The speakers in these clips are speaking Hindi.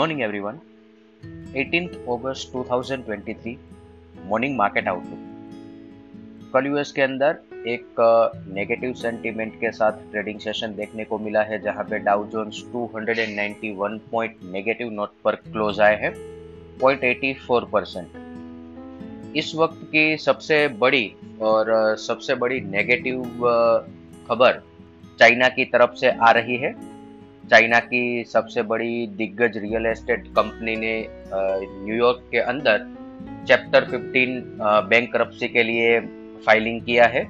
मॉर्निंग एवरीवन 18th अगस्त 2023 मॉर्निंग मार्केट आउटलुक कल यूएस के अंदर एक नेगेटिव सेंटीमेंट के साथ ट्रेडिंग सेशन देखने को मिला है, जहाँ पे Dow Jones 291 point negative note पर क्लोज आए हैं 0.84 परसेंट इस वक्त की सबसे बड़ी और सबसे बड़ी नेगेटिव खबर चाइना की तरफ़ से आ रही है। चाइना की सबसे बड़ी दिग्गज रियल एस्टेट कंपनी ने न्यूयॉर्क के अंदर चैप्टर 15 बैंक करप्सी के लिए फाइलिंग किया है।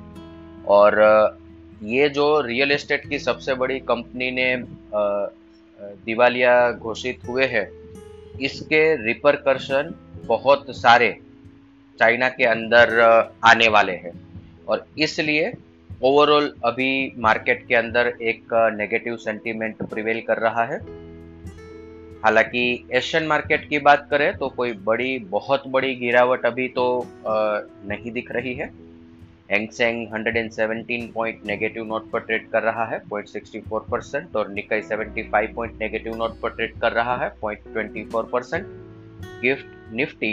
और ये जो रियल एस्टेट की सबसे बड़ी कंपनी ने दिवालिया घोषित हुए हैं, इसके रिपरकर्शन बहुत सारे चाइना के अंदर आने वाले हैं। और इसलिए ओवरऑल अभी मार्केट के अंदर एक नेगेटिव सेंटीमेंट प्रिवेल कर रहा है। हालाँकि एशियन मार्केट की बात करें तो कोई बड़ी, बहुत बड़ी गिरावट अभी तो नहीं दिख रही है। Hang Seng 117 point negative note पर ट्रेड कर रहा है 0.64 परसेंट और निकाई 75 पॉइंट नेगेटिव नोट पर ट्रेड कर रहा है 0.24 percent gift Nifty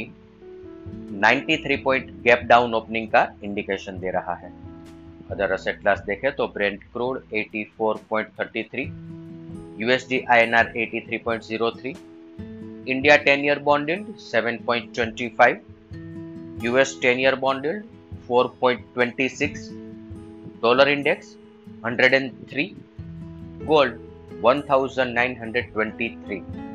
93 point gap down opening का इंडिकेशन दे रहा है। अदर असेट क्लास देखें तो Brent crude 84.33 USD INR 83.03 India 10 year bond yield 7.25 US 10 year bond yield 4.26 dollar index 103 gold 1923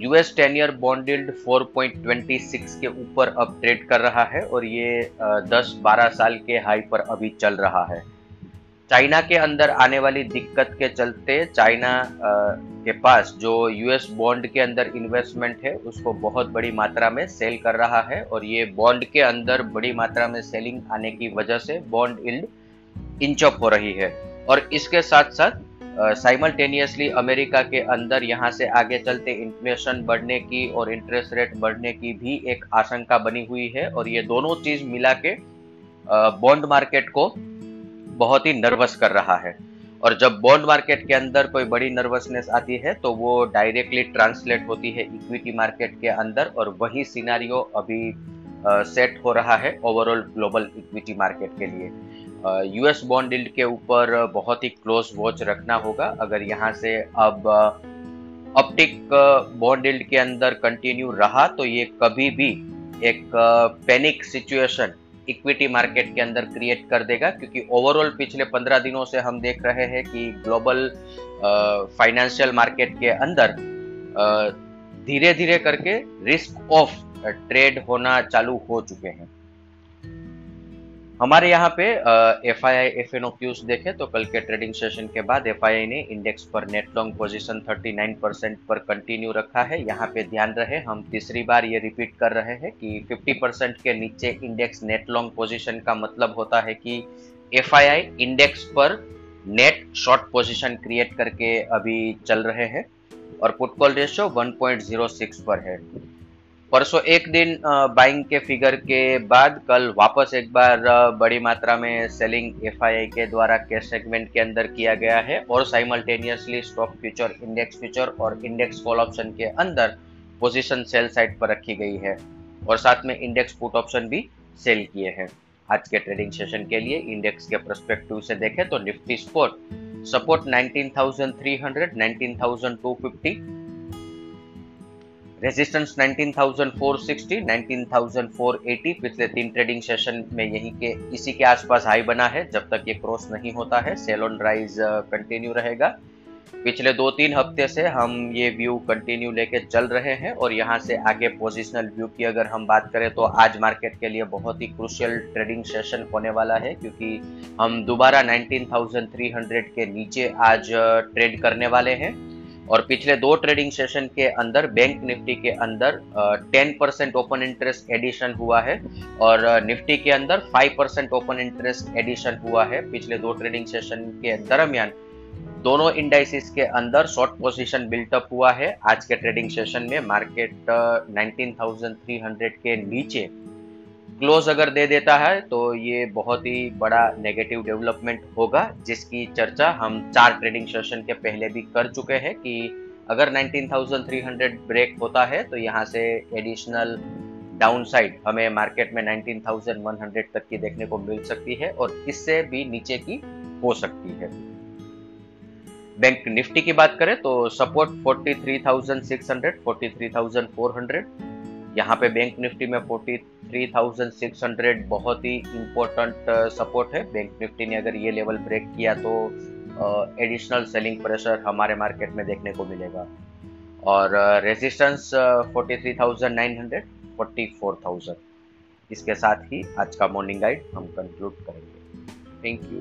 US ten year bond yield 4.26 के ऊपर अब ट्रेड कर रहा है और ये 10-12 साल के हाई पर अभी चल रहा है। चाइना के अंदर आने वाली दिक्कत के चलते चाइना के पास जो यूएस बॉन्ड के अंदर इन्वेस्टमेंट है, उसको बहुत बड़ी मात्रा में सेल कर रहा है और ये बॉन्ड के अंदर बड़ी मात्रा में सेलिंग आने की वजह से बॉन्ड इल्ड इंचअप हो रही है। और इसके साथ साथ साइमल्टेनियसली अमेरिका के अंदर यहाँ से आगे चलते इन्फ्लेशन बढ़ने की और इंटरेस्ट रेट बढ़ने की भी एक आशंका बनी हुई है और ये दोनों चीज़ मिला के बॉन्ड मार्केट को बहुत ही नर्वस कर रहा है। और जब बॉन्ड मार्केट के अंदर कोई बड़ी नर्वसनेस आती है तो वो डायरेक्टली ट्रांसलेट होती है इक्विटी मार्केट के अंदर और वही सिनारियो अभी सेट हो रहा है ओवरऑल ग्लोबल इक्विटी मार्केट के लिए। यूएस बॉन्ड डील्ड के ऊपर बहुत ही क्लोज वॉच रखना होगा। अगर यहाँ से अब ऑप्टिक बॉन्ड डील्ड के अंदर कंटिन्यू रहा तो ये कभी भी एक पैनिक सिचुएशन इक्विटी मार्केट के अंदर क्रिएट कर देगा। क्योंकि ओवरऑल पिछले पंद्रह दिनों से हम देख रहे हैं कि ग्लोबल फाइनेंशियल मार्केट के अंदर धीरे धीरे करके रिस्क ऑफ़ ट्रेड होना चालू हो चुके हैं। हमारे यहाँ पे F I I F N O cues देखे तो कल के ट्रेडिंग सेशन के बाद एफ़ आई आई ने इंडेक्स पर नेट लॉन्ग पोजीशन 39 परसेंट पर कंटिन्यू रखा है। यहाँ पे ध्यान रहे, हम तीसरी बार ये रिपीट कर रहे हैं कि 50 परसेंट के नीचे इंडेक्स नेट लॉन्ग पोजीशन का मतलब होता है कि एफ़ आई आई इंडेक्स पर नेट शॉर्ट पोजिशन क्रिएट करके अभी चल रहे हैं और पुट कॉल रेशियो 1.06 पर है। परसों एक दिन बाइंग के फिगर के बाद कल वापस एक बार बड़ी मात्रा में सेलिंग एफआईआई के द्वारा कैश सेगमेंट के अंदर किया गया है और simultaneously stock future index future और इंडेक्स कॉल ऑप्शन के अंदर पोजीशन सेल साइड पर रखी गई है और साथ में इंडेक्स पुट ऑप्शन भी सेल किए हैं। आज के ट्रेडिंग सेशन के लिए इंडेक्स के परस्पेक्टिव से देखें तो निफ्टी स्पोर्ट सपोर्ट 19,300, 19,250 रेजिस्टेंस 19,460, 19,480 पिछले तीन ट्रेडिंग सेशन में यही के इसी के आसपास हाई बना है जब तक ये क्रॉस नहीं होता है सेल ऑन राइज कंटिन्यू रहेगा। पिछले दो तीन हफ़्ते से हम ये व्यू कंटिन्यू लेके चल रहे हैं और यहाँ से आगे पोजिशनल व्यू की अगर हम बात करें तो आज मार्केट के लिए बहुत ही क्रुशियल ट्रेडिंग सेशन होने वाला है क्योंकि हम दोबारा 19,300 के नीचे आज ट्रेड uh, करने वाले हैं। और पिछले दो ट्रेडिंग सेशन के अंदर बैंक निफ्टी के अंदर ten percent open interest addition हुआ है और निफ्टी के अंदर five percent open interest addition हुआ है पिछले दो ट्रेडिंग सेशन के दरमियान। दोनों इंडाइसिस के अंदर शॉर्ट पोजीशन बिल्टअप हुआ है। आज के ट्रेडिंग सेशन में मार्केट 19,300 के नीचे। क्लोज अगर दे देता है तो ये बहुत ही बड़ा नेगेटिव डेवलपमेंट होगा जिसकी चर्चा हम चार ट्रेडिंग सेशन के पहले भी कर चुके हैं कि अगर 19,300 ब्रेक होता है तो यहाँ से एडिशनल डाउन साइड हमें मार्केट में 19,100 तक की देखने को मिल सकती है और इससे भी नीचे की हो सकती है। बैंक निफ्टी की बात करें तो सपोर्ट 43,600, 43,400 यहाँ पे बैंक निफ्टी में 43,600 बहुत ही इम्पोर्टेंट सपोर्ट है। बैंक निफ्टी ने अगर ये लेवल ब्रेक किया तो एडिशनल सेलिंग प्रेशर हमारे मार्केट में देखने को मिलेगा। और resistance forty three thousand nine hundred forty four thousand इसके साथ ही आज का मॉर्निंग गाइड हम कंक्लूड करेंगे। Thank you